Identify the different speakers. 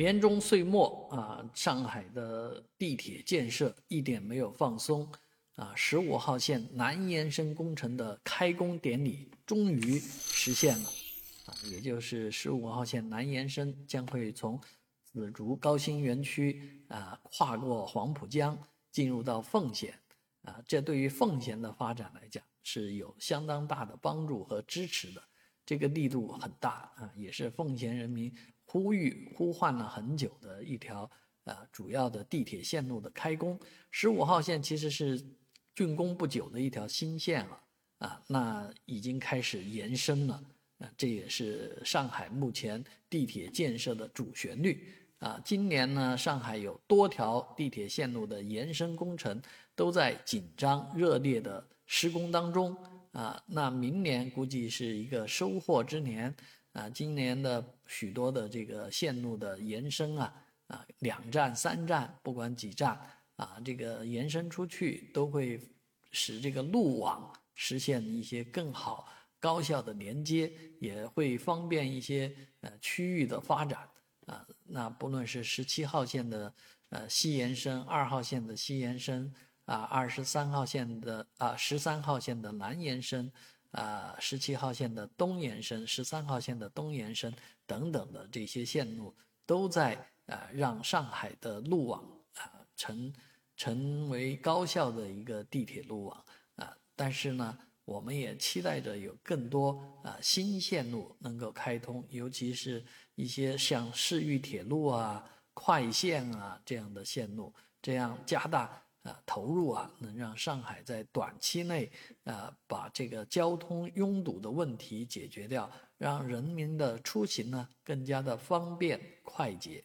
Speaker 1: 年终岁末啊，上海的地铁建设一点没有放松啊！十五号线南延伸工程的开工典礼终于实现了啊，也就是十五号线南延伸将会从紫竹高新园区啊跨过黄浦江进入到奉贤啊，这对于奉贤的发展来讲是有相当大的帮助和支持的，这个力度很大啊，也是奉贤人民。呼吁呼唤了很久的一条啊主要的地铁线路的开工，十五号线其实是竣工不久的一条新线了啊，那已经开始延伸了啊，这也是上海目前地铁建设的主旋律啊。今年呢，上海有多条地铁线路的延伸工程都在紧张热烈的施工当中啊，那明年估计是一个收获之年。啊，今年的许多的这个线路的延伸啊，啊，两站、三站，不管几站啊，这个延伸出去都会使这个路网实现一些更好、高效的连接，也会方便一些呃区域的发展啊。那不论是十七号线的呃西延伸，二号线的西延伸啊，二十三号线的啊，十三号线的南延伸。啊，十七号线的东延伸，十三号线的东延伸等等的这些线路，都在啊让上海的路网啊成成为高效的一个地铁路网啊。但是呢，我们也期待着有更多啊新线路能够开通，尤其是一些像市域铁路啊、快线啊这样的线路，这样加大。啊，投入啊，能让上海在短期内啊把这个交通拥堵的问题解决掉，让人民的出行呢更加的方便快捷。